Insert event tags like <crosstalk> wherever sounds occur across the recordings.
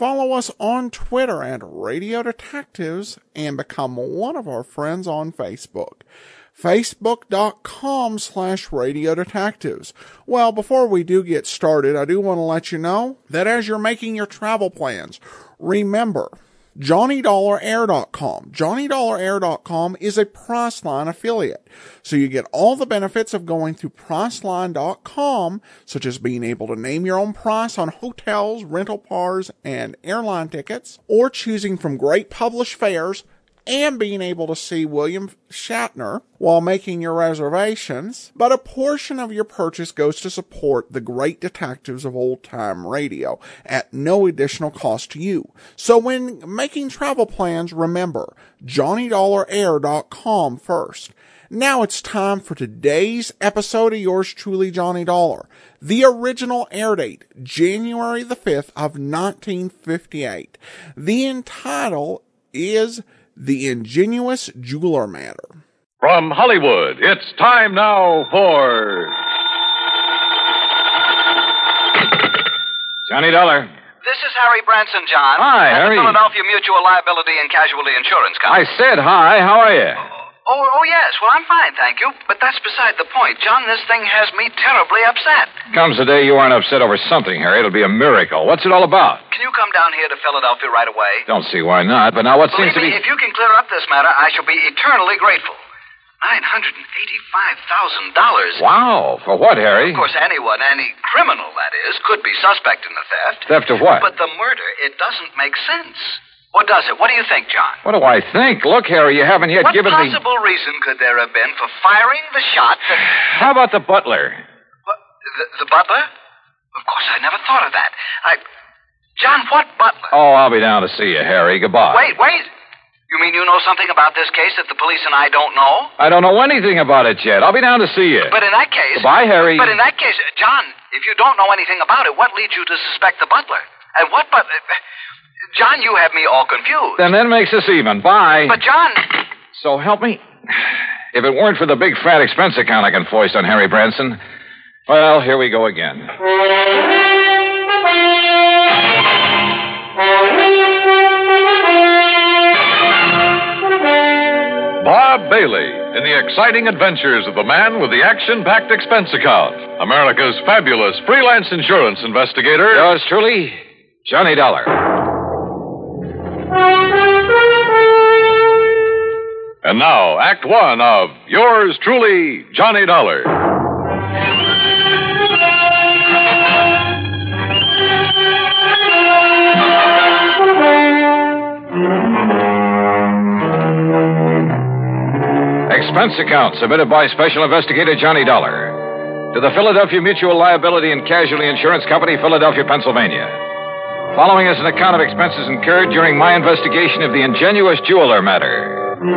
Follow us on Twitter at Radio Detectives and become one of our friends on Facebook facebook.com slash radio detectives. Well, before we do get started, I do want to let you know that as you're making your travel plans, remember, JohnnyDollarAir.com. JohnnyDollarAir.com is a Priceline affiliate. So you get all the benefits of going through Priceline.com, such as being able to name your own price on hotels, rental cars, and airline tickets, or choosing from great published fares and being able to see William Shatner while making your reservations, but a portion of your purchase goes to support the great detectives of old time radio at no additional cost to you. So when making travel plans, remember JohnnyDollarAir.com first. Now it's time for today's episode of yours truly, Johnny Dollar. The original air date, January the 5th of 1958. The entitle is the Ingenious Jeweler Matter. From Hollywood, it's time now for. Johnny Dollar. This is Harry Branson, John. Hi, at Harry. The Philadelphia Mutual Liability and Casualty Insurance Company. I said hi. How are you? Oh, oh, yes. Well, I'm fine, thank you. But that's beside the point. John, this thing has me terribly upset. Comes the day you aren't upset over something, Harry. It'll be a miracle. What's it all about? Can you come down here to Philadelphia right away? Don't see why not. But now what seems Believe to me, be. if you can clear up this matter, I shall be eternally grateful. $985,000. Wow. For what, Harry? Of course, anyone, any criminal, that is, could be suspect in the theft. Theft of what? But the murder, it doesn't make sense. What does it? What do you think, John? What do I think? Look, Harry, you haven't yet What given me. What possible reason could there have been for firing the shot that. How about the butler? What, the, the butler? Of course, I never thought of that. I. John, what butler? Oh, I'll be down to see you, Harry. Goodbye. Wait, wait. You mean you know something about this case that the police and I don't know? I don't know anything about it yet. I'll be down to see you. But in that case. Goodbye, Harry. But in that case, John, if you don't know anything about it, what leads you to suspect the butler? And what but. John, you have me all confused. Then that makes us even. Bye. But, John. So help me. If it weren't for the big fat expense account I can foist on Harry Branson, well, here we go again. Bob Bailey in the exciting adventures of the man with the action packed expense account. America's fabulous freelance insurance investigator. Yours truly, Johnny Dollar. And now, Act One of Yours Truly, Johnny Dollar. Expense account submitted by Special Investigator Johnny Dollar to the Philadelphia Mutual Liability and Casualty Insurance Company, Philadelphia, Pennsylvania. Following is an account of expenses incurred during my investigation of the ingenuous jeweler matter. Expense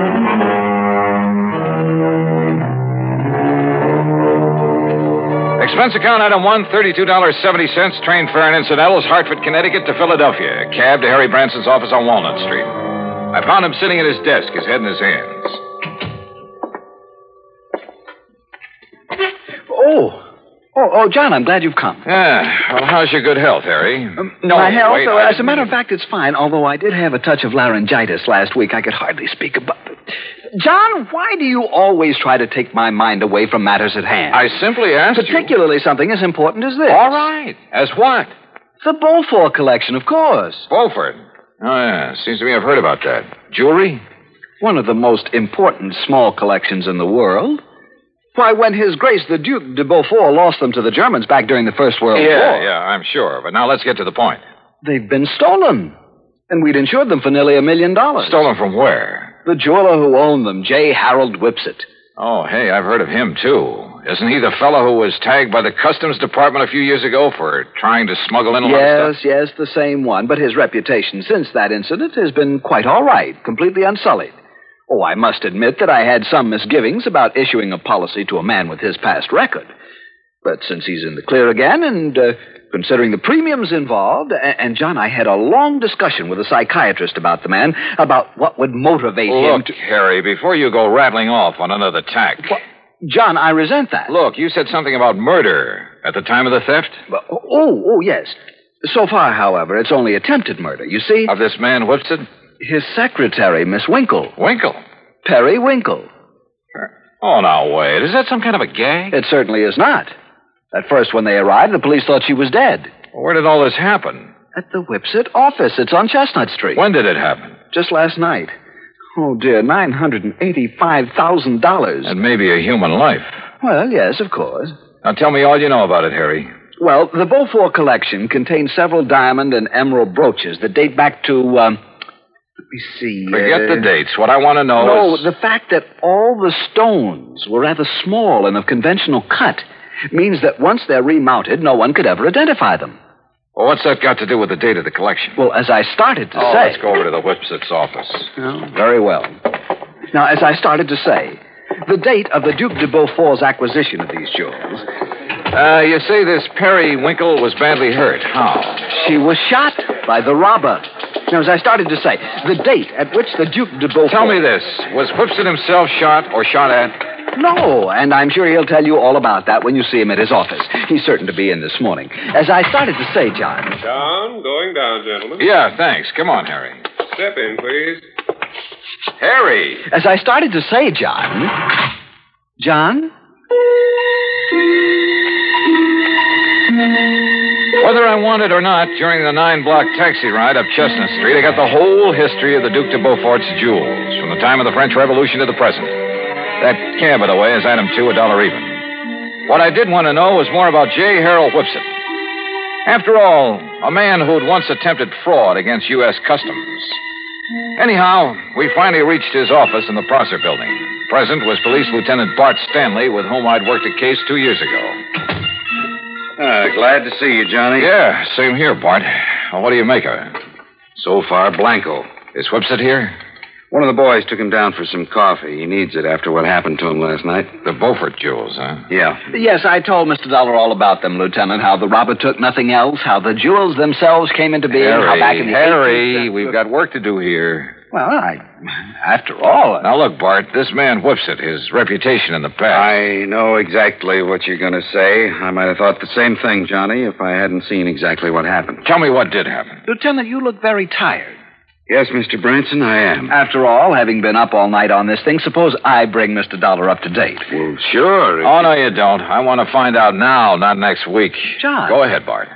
account item one, $32.70, train fare and incidentals, Hartford, Connecticut to Philadelphia. Cab to Harry Branson's office on Walnut Street. I found him sitting at his desk, his head in his hands. Oh, oh, John, I'm glad you've come. Yeah. Well, how's your good health, Harry? Um, My health, wait, uh, as a matter of fact, it's fine, although I did have a touch of laryngitis last week. I could hardly speak about it. John, why do you always try to take my mind away from matters at hand? I simply asked you. Particularly something as important as this. All right. As what? The Beaufort collection, of course. Beaufort. Oh, yeah. Seems to me I've heard about that. Jewelry? One of the most important small collections in the world. Why, when His Grace the Duke de Beaufort lost them to the Germans back during the First World yeah, War, yeah, yeah, I'm sure. But now let's get to the point. they've been stolen. And we'd insured them for nearly a million dollars. Stolen from where? The jeweler who owned them, J. Harold Whipsett. Oh, hey, I've heard of him, too. Isn't he the fellow who was tagged by the Customs Department a few years ago for trying to smuggle in a of Yes, yes, the same one. But his reputation since that incident has been quite all right, completely unsullied. Oh, I must admit that I had some misgivings about issuing a policy to a man with his past record. But since he's in the clear again, and uh, considering the premiums involved, and, and John, I had a long discussion with a psychiatrist about the man, about what would motivate him Look, to. Harry, before you go rattling off on another tack. John, I resent that. Look, you said something about murder at the time of the theft Oh, oh, yes. So far, however, it's only attempted murder. You see, of this man Whipstead? His secretary, Miss Winkle, Winkle. Perry Winkle. Oh, now wait. Is that some kind of a gag? It certainly is not. At first, when they arrived, the police thought she was dead. Where did all this happen? At the Whipsit office. It's on Chestnut Street. When did it happen? Just last night. Oh, dear, $985,000. And maybe a human life. Well, yes, of course. Now tell me all you know about it, Harry. Well, the Beaufort collection contains several diamond and emerald brooches that date back to, um, me see. Forget uh, the dates. What I want to know No, is. No, the fact that all the stones were rather small and of conventional cut means that once they're remounted, no one could ever identify them. Well, what's that got to do with the date of the collection? Well, as I started to oh, say. let's go over to the Whipsit's office. Oh, very well. Now, as I started to say, the date of the Duke de Beaufort's acquisition of these jewels, Uh, you say this Perry Winkle was badly hurt. How? she was shot by the robber. Now, as I started to say, the date at which the Duke de Beaufort. Tell me this. Was Whipsit himself shot or shot at? No, and I'm sure he'll tell you all about that when you see him at his office. He's certain to be in this morning. As I started to say, John. John, going down, gentlemen. Yeah, thanks. Come on, Harry. Step in, please. Harry! As I started to say, John. John? Whether I want it or not, during the nine block taxi ride up Chestnut Street, I got the whole history of the Duke de Beaufort's jewels, from the time of the French Revolution to the present. That cab, by the way, is item two, a dollar even. What I did want to know was more about J. Harold Whipsit. After all, a man who'd once attempted fraud against U.S. Customs. Anyhow, we finally reached his office in the Prosser building. Present was Police Lieutenant Bart Stanley, with whom I'd worked a case two years ago. Ah, glad to see you, Johnny. Yeah, same here, Bart. Well, what do you make of it? So far, Blanco. Is Whipsit here? One of the boys took him down for some coffee. He needs it after what happened to him last night. The Beaufort jewels, huh? Yeah. Yes, I told Mr. Dollar all about them, Lieutenant. How the robber took nothing else, how the jewels themselves came into being, how Harry, back in the Harry, 18th we've got work to do here. Well, I. After all. Uh, now, look, Bart, this man Whipsit, his reputation in the past. I know exactly what you're going to say. I might have thought the same thing, Johnny, if I hadn't seen exactly what happened. Tell me what did happen. Lieutenant, you look very tired. Yes, Mr. Branson, I am. After all, having been up all night on this thing, suppose I bring Mr. Dollar up to date. Well, sure. Oh, no, you don't. I want to find out now, not next week. John. Go ahead, Bart.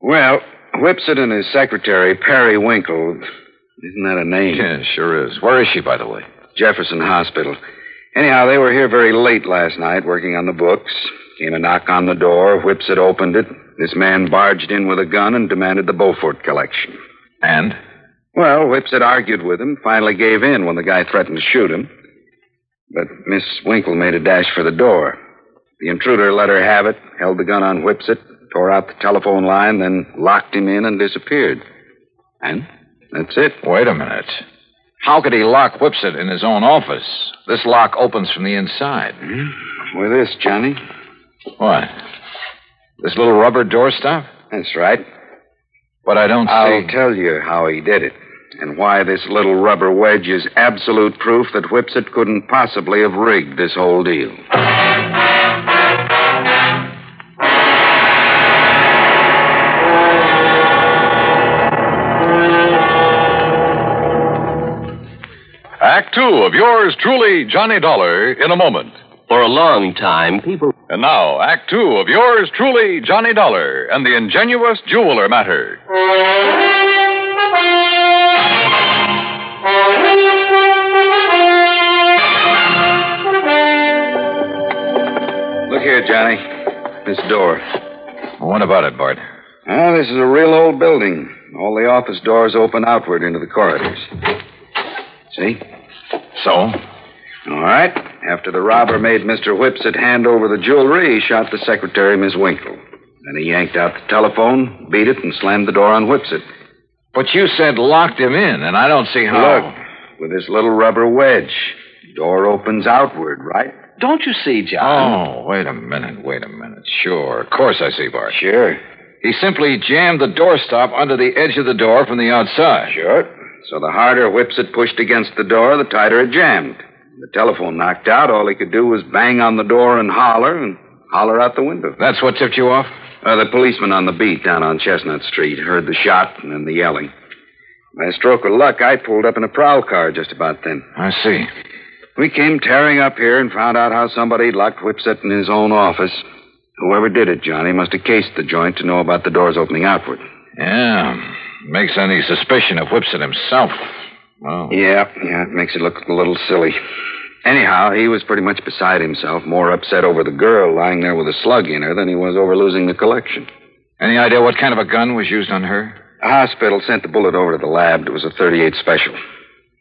Well, Whipsit and his secretary, Perry Winkle. Isn't that a name? Yeah, sure is. Where is she, by the way? Jefferson Hospital. Anyhow, they were here very late last night working on the books. Came a knock on the door. Whipsit opened it. This man barged in with a gun and demanded the Beaufort collection. And? Well, Whipsit argued with him, finally gave in when the guy threatened to shoot him. But Miss Winkle made a dash for the door. The intruder let her have it, held the gun on Whipsit, tore out the telephone line, then locked him in and disappeared. And that's it. Wait a minute. How could he lock Whipsit in his own office? This lock opens from the inside. Hmm. With this, Johnny. What? This little rubber doorstop? That's right. But I don't see I'll tell you how he did it, and why this little rubber wedge is absolute proof that Whipsit couldn't possibly have rigged this whole deal. Act two of yours truly, Johnny Dollar, in a moment. For a long time, people. And now, Act two of yours truly, Johnny Dollar, and the ingenuous jeweler matter. Look here, Johnny. This door. What about it, Bart? Ah, this is a real old building. All the office doors open outward into the corridors. See? So? All right. After the robber made Mr. Whipsit hand over the jewelry, he shot the secretary, Miss Winkle. Then he yanked out the telephone, beat it, and slammed the door on Whipsit. But you said locked him in, and I don't see how. Look, with this little rubber wedge. Door opens outward, right? Don't you see, John? Oh, wait a minute, wait a minute. Sure, of course I see, Bart. Sure. He simply jammed the doorstop under the edge of the door from the outside. Sure. So the harder Whipsit pushed against the door, the tighter it jammed. The telephone knocked out. All he could do was bang on the door and holler, and holler out the window. That's what tipped you off? Uh, the policeman on the beat down on Chestnut Street heard the shot and then the yelling. By a stroke of luck, I pulled up in a prowl car just about then. I see. We came tearing up here and found out how somebody locked Whipsit in his own office. Whoever did it, Johnny, must have cased the joint to know about the doors opening outward. Yeah. Makes any suspicion of Whipsit himself. Well, Yeah, yeah, it makes it look a little silly. Anyhow, he was pretty much beside himself, more upset over the girl lying there with a slug in her than he was over losing the collection. any idea what kind of a gun was used on her? The hospital sent the bullet over to the lab. It was a 38 special.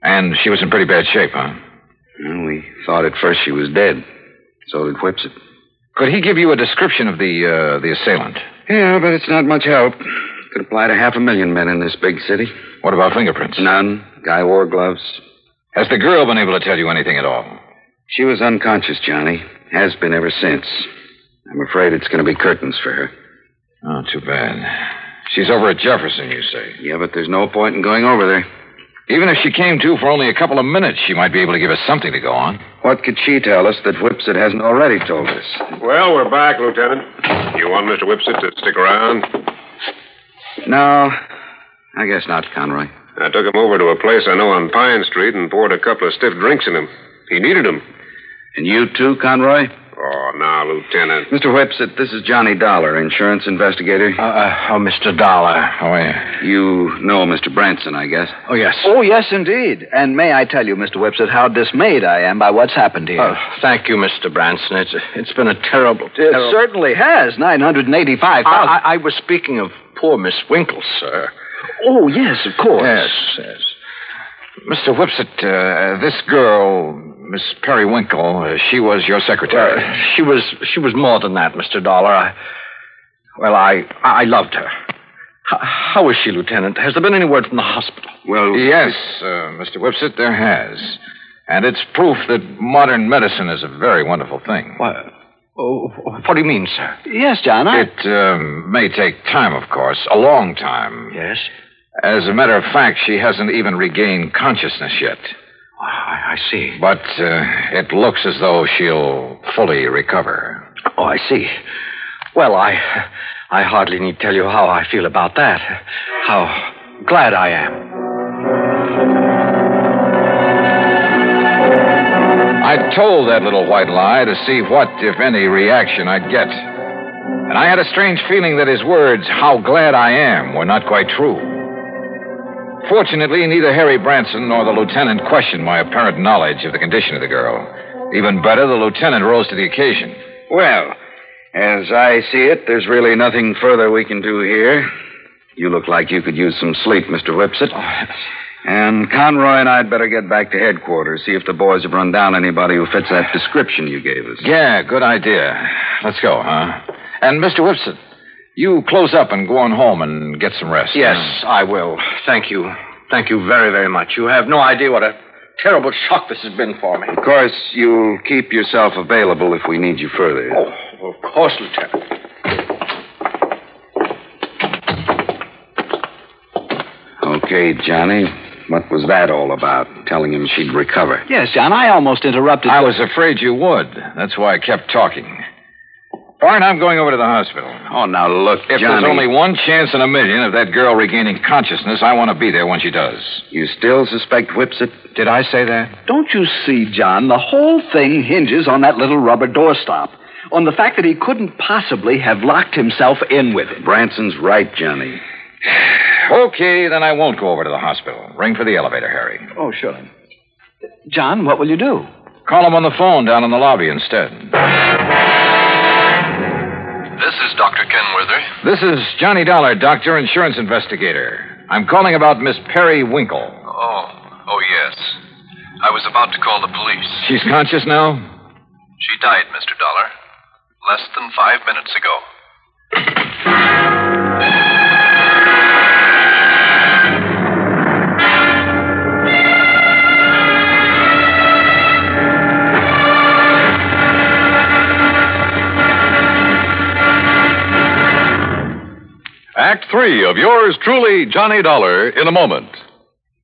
And she was in pretty bad shape, huh? Well, we thought at first she was dead. So did Whipsit. Could he give you a description of the uh, the assailant? Yeah, but it's not much help. Could apply to half a million men in this big city. What about fingerprints? None. Guy wore gloves. Has the girl been able to tell you anything at all? She was unconscious, Johnny. Has been ever since. I'm afraid it's going to be curtains for her. Oh, too bad. She's over at Jefferson, you say. Yeah, but there's no point in going over there. Even if she came to for only a couple of minutes, she might be able to give us something to go on. What could she tell us that Whipsit hasn't already told us? Well, we're back, Lieutenant. You want Mr. Whipsit to stick around? No, I guess not, Conroy. I took him over to a place I know on Pine Street and poured a couple of stiff drinks in him. He needed them. And you too, Conroy? Oh, now, Lieutenant. Mr. Whipsit, this is Johnny Dollar, insurance investigator. Uh, oh, Mr. Dollar. How are you? You know Mr. Branson, I guess. Oh, yes. Oh, yes, indeed. And may I tell you, Mr. Whipsit, how dismayed I am by what's happened here. Oh, thank you, Mr. Branson. It's, it's been a terrible, it certainly has. 985000 I, I, I was speaking of poor Miss Winkle, sir. Oh, yes, of course. Yes, yes. Mr. Whipsit, uh, this girl, Miss Periwinkle, uh, she was your secretary. Uh, she was she was more than that, Mr. Dollar. I, well, I I loved her. H- how is she, Lieutenant? Has there been any word from the hospital? Well, yes, uh, Mr. Whipsit, there has. And it's proof that modern medicine is a very wonderful thing. What? Oh, what do you mean, sir? Yes, John. I... It um, may take time, of course, a long time. Yes. As a matter of fact, she hasn't even regained consciousness yet. I, I see. But uh, it looks as though she'll fully recover. Oh, I see. Well, I I hardly need tell you how I feel about that. How glad I am. I told that little white lie to see what, if any, reaction I'd get. And I had a strange feeling that his words, how glad I am, were not quite true. Fortunately, neither Harry Branson nor the lieutenant questioned my apparent knowledge of the condition of the girl. Even better, the lieutenant rose to the occasion. Well, as I see it, there's really nothing further we can do here. You look like you could use some sleep, Mr. Whipsit. Oh, And Conroy and I'd better get back to headquarters, see if the boys have run down anybody who fits that description you gave us. Yeah, good idea. Let's go, huh? And Mr. Whipsit, you close up and go on home and get some rest. Yes, I will. Thank you. Thank you very, very much. You have no idea what a terrible shock this has been for me. Of course, you'll keep yourself available if we need you further. Oh, of course, Lieutenant. Okay, Johnny. What was that all about? Telling him she'd recover. Yes, John. I almost interrupted. I was afraid you would. That's why I kept talking. Bart, I'm going over to the hospital. Oh, now look, If Johnny. there's only one chance in a million of that girl regaining consciousness, I want to be there when she does. You still suspect Whipsit? Did I say that? Don't you see, John? The whole thing hinges on that little rubber doorstop. On the fact that he couldn't possibly have locked himself in with it. Branson's right, Johnny. Okay, then I won't go over to the hospital. Ring for the elevator, Harry. Oh, sure. John, what will you do? Call him on the phone down in the lobby instead. This is Dr. Kenworthy. This is Johnny Dollar, doctor, insurance investigator. I'm calling about Miss Perry Winkle. Oh, oh, yes. I was about to call the police. She's conscious now? She died, Mr. Dollar, less than five minutes ago. Three of yours truly, Johnny Dollar, in a moment.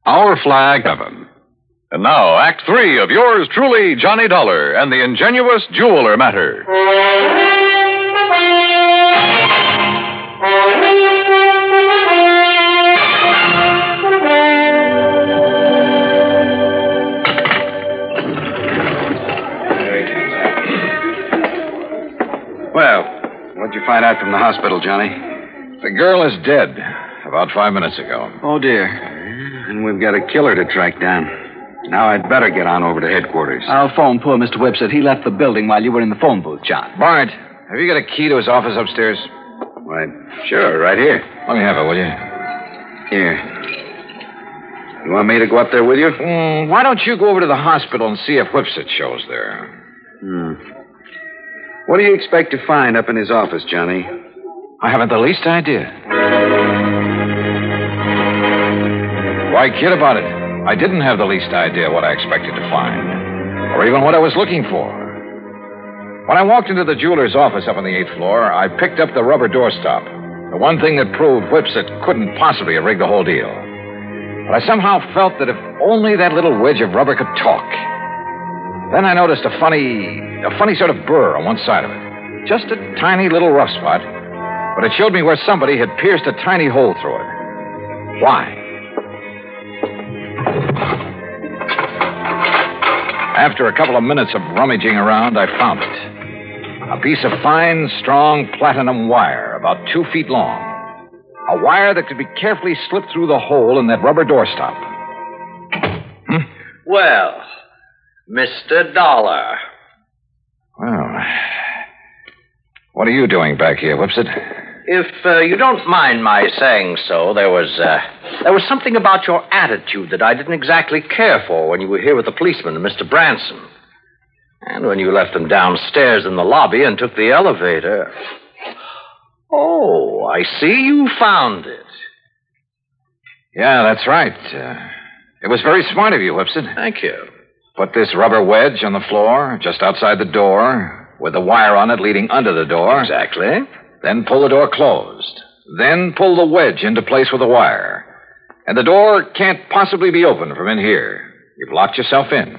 Our flag, heaven. And now, Act Three of yours truly, Johnny Dollar, and the ingenuous jeweler matter. Well, what'd you find out from the hospital, Johnny? The girl is dead about five minutes ago. Oh, dear. And we've got a killer to track down. Now I'd better get on over to headquarters. I'll phone poor Mr. Whipsett. He left the building while you were in the phone booth, John. Bart, have you got a key to his office upstairs? Why, sure, right here. Let me have it, will you? Here. You want me to go up there with you? Mm, why don't you go over to the hospital and see if Whipsett shows there? Hmm. What do you expect to find up in his office, Johnny? I haven't the least idea. Why kid about it? I didn't have the least idea what I expected to find, or even what I was looking for. When I walked into the jeweler's office up on the eighth floor, I picked up the rubber doorstop, the one thing that proved Whipsett couldn't possibly have rigged the whole deal. But I somehow felt that if only that little wedge of rubber could talk. Then I noticed a funny, a funny sort of burr on one side of it. Just a tiny little rough spot, but it showed me where somebody had pierced a tiny hole through it. Why? After a couple of minutes of rummaging around, I found it. A piece of fine, strong platinum wire, about two feet long. A wire that could be carefully slipped through the hole in that rubber doorstop. Hmm? Well, Mr. Dollar. Well, what are you doing back here, Whipsett? If uh, you don't mind my saying so, there was uh, there was something about your attitude that I didn't exactly care for when you were here with the policeman and Mr. Branson, and when you left them downstairs in the lobby and took the elevator. Oh, I see you found it. Yeah, that's right. Uh, it was very smart of you, Whipsett. Thank you. Put this rubber wedge on the floor, just outside the door, with the wire on it leading under the door. Exactly. Then pull the door closed. Then pull the wedge into place with the wire. And the door can't possibly be opened from in here. You've locked yourself in.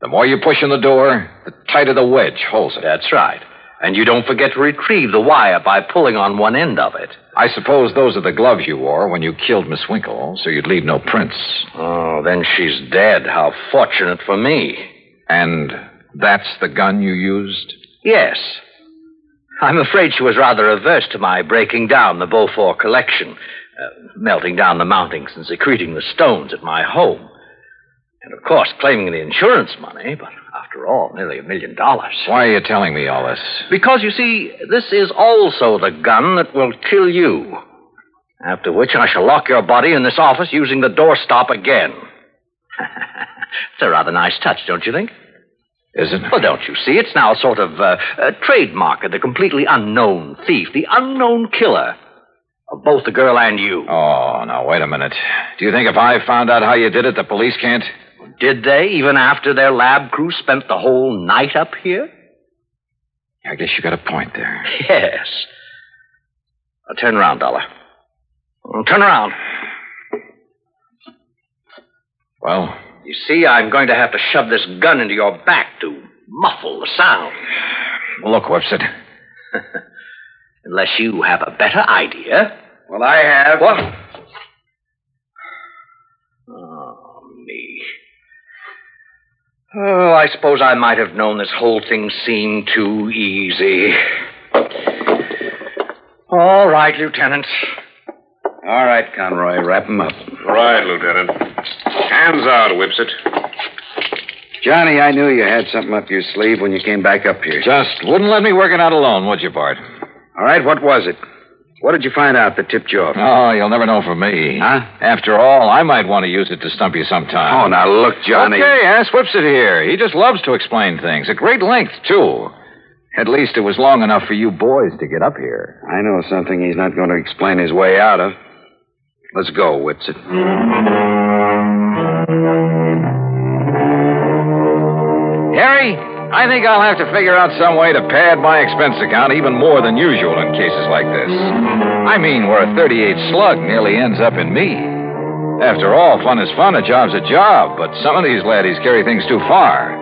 The more you push on the door, the tighter the wedge holds it. That's right. And you don't forget to retrieve the wire by pulling on one end of it. I suppose those are the gloves you wore when you killed Miss Winkle, so you'd leave no prints. Oh, then she's dead. How fortunate for me. And that's the gun you used? Yes. I'm afraid she was rather averse to my breaking down the Beaufort collection, uh, melting down the mountings and secreting the stones at my home. And of course, claiming the insurance money, but after all, nearly a million dollars. Why are you telling me all this? Because, you see, this is also the gun that will kill you. After which I shall lock your body in this office using the doorstop again. <laughs> it's a rather nice touch, don't you think? Is it? Well, don't you see? It's now a sort of uh, a trademark of the completely unknown thief, the unknown killer of both the girl and you. Oh, now, wait a minute. Do you think if I found out how you did it, the police can't? Did they, even after their lab crew spent the whole night up here? I guess you got a point there. <laughs> Yes. Now, turn around, Dollar. Turn around. Well, you see, I'm going to have to shove this gun into your back to muffle the sound. Look, Whipsett. <laughs> Unless you have a better idea. Well, I have. What? Oh, me. Oh, I suppose I might have known this whole thing seemed too easy. All right, Lieutenant. All right, Conroy, wrap him up. Right, Lieutenant. Hands out, Whipsett. Johnny, I knew you had something up your sleeve when you came back up here. Just wouldn't let me work it out alone, would you, Bart? All right, what was it? What did you find out that tipped you off? Oh, you'll never know from me. Huh? After all, I might want to use it to stump you sometime. Oh, now look, Johnny. Okay, ask Whipsett here. He just loves to explain things at great length, too. At least it was long enough for you boys to get up here. I know something he's not going to explain his way out of. Let's go, Whipsett. Harry, I think I'll have to figure out some way to pad my expense account even more than usual in cases like this. I mean, where a 38 slug nearly ends up in me. After all, fun is fun, a job's a job, but some of these laddies carry things too far.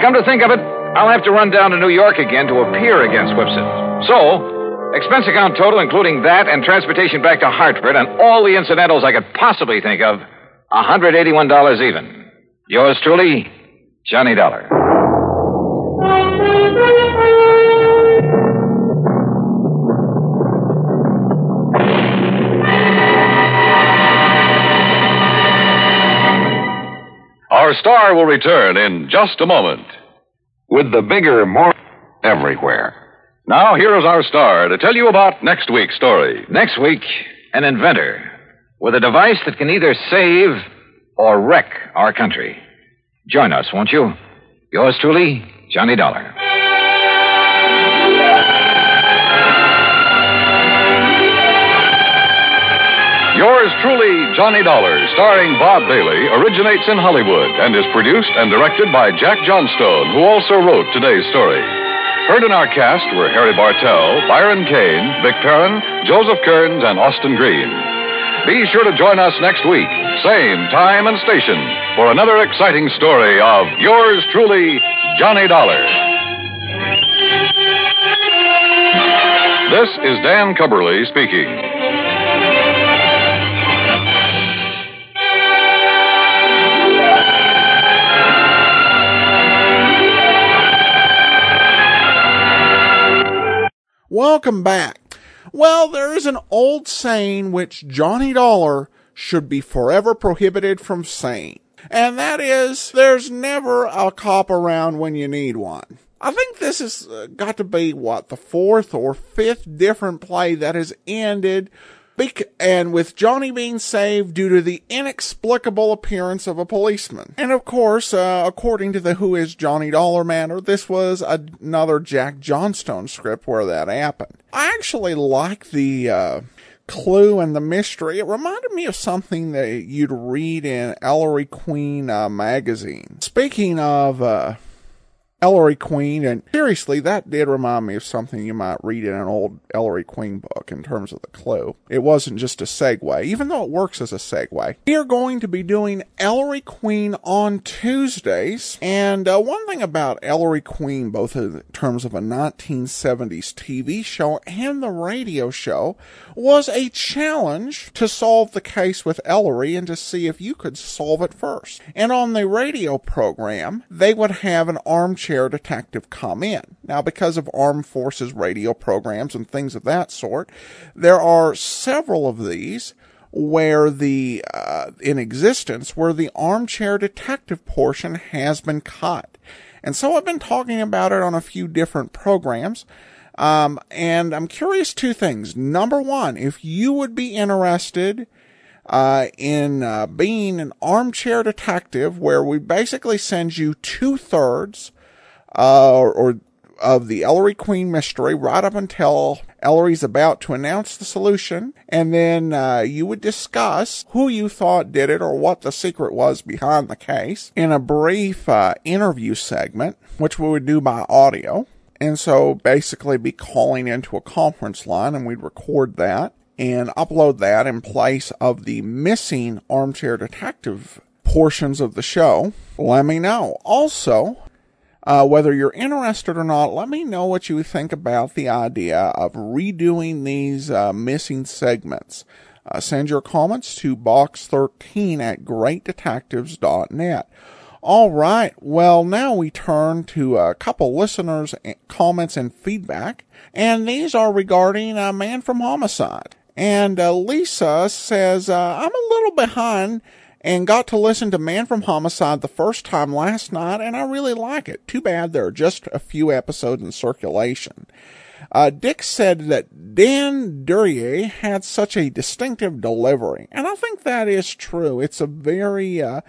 Come to think of it, I'll have to run down to New York again to appear against Whipsit. So, expense account total, including that and transportation back to Hartford and all the incidentals I could possibly think of, $181 even. Yours truly, Johnny Dollar. Our star will return in just a moment. With the bigger, more everywhere. Now, here is our star to tell you about next week's story. Next week, an inventor with a device that can either save or wreck our country. Join us, won't you? Yours truly, Johnny Dollar. Yours truly, Johnny Dollar, starring Bob Bailey, originates in Hollywood and is produced and directed by Jack Johnstone, who also wrote today's story. Heard in our cast were Harry Bartell, Byron Kane, Vic Perrin, Joseph Kearns, and Austin Green. Be sure to join us next week, same time and station, for another exciting story of yours truly, Johnny Dollar. This is Dan Cubberly speaking. Welcome back. Well, there is an old saying which Johnny Dollar should be forever prohibited from saying. And that is, there's never a cop around when you need one. I think this has uh, got to be, what, the fourth or fifth different play that has ended Bec- and with Johnny being saved due to the inexplicable appearance of a policeman. And of course, uh, according to the Who is Johnny Dollar Manor, this was another Jack Johnstone script where that happened. I actually like the, uh, clue and the mystery. It reminded me of something that you'd read in Ellery Queen uh, magazine. Speaking of, uh, Ellery Queen, and seriously, that did remind me of something you might read in an old Ellery Queen book in terms of the clue. It wasn't just a segue, even though it works as a segue. We are going to be doing Ellery Queen on Tuesdays, and uh, one thing about Ellery Queen, both in terms of a 1970s TV show and the radio show, was a challenge to solve the case with Ellery and to see if you could solve it first. And on the radio program, they would have an armchair detective come in. Now, because of armed forces radio programs and things of that sort, there are several of these where the uh, in existence where the armchair detective portion has been cut. And so I've been talking about it on a few different programs. Um, and I'm curious two things. Number one, if you would be interested uh, in uh, being an armchair detective, where we basically send you two thirds uh, or, of the Ellery Queen mystery right up until Ellery's about to announce the solution, and then uh, you would discuss who you thought did it or what the secret was behind the case in a brief uh, interview segment, which we would do by audio. And so basically be calling into a conference line and we'd record that and upload that in place of the missing armchair detective portions of the show. Let me know. Also, uh, whether you're interested or not, let me know what you think about the idea of redoing these uh, missing segments. Uh, send your comments to box13 at greatdetectives.net. All right. Well, now we turn to a couple listeners' comments and feedback, and these are regarding a man from homicide. And uh, Lisa says, uh, I'm a little behind and got to listen to Man from Homicide the first time last night, and I really like it. Too bad there are just a few episodes in circulation. Uh, Dick said that Dan Duryea had such a distinctive delivery, and I think that is true. It's a very uh,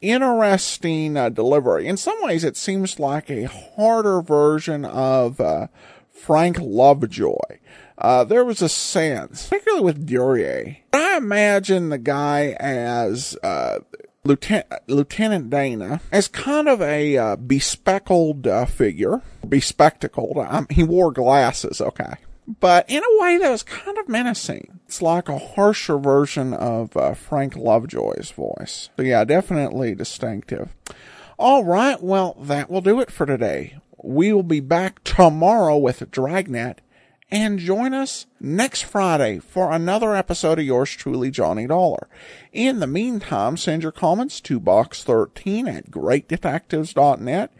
interesting uh, delivery. In some ways, it seems like a harder version of uh, Frank Lovejoy. Uh, there was a sense, particularly with Duryea. I imagine the guy as uh, Lieutenant, Lieutenant Dana as kind of a uh, bespectacled uh, figure. Bespectacled. Um, he wore glasses, okay. But in a way that was kind of menacing. It's like a harsher version of uh, Frank Lovejoy's voice. So yeah, definitely distinctive. All right, well, that will do it for today. We will be back tomorrow with Dragnet and join us next Friday for another episode of yours truly, Johnny Dollar. In the meantime, send your comments to box13 at greatdetectives.net.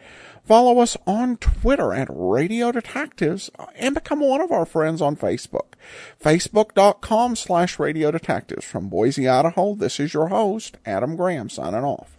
Follow us on Twitter at Radio Detectives uh, and become one of our friends on Facebook. Facebook.com slash Radio Detectives. From Boise, Idaho, this is your host, Adam Graham, signing off.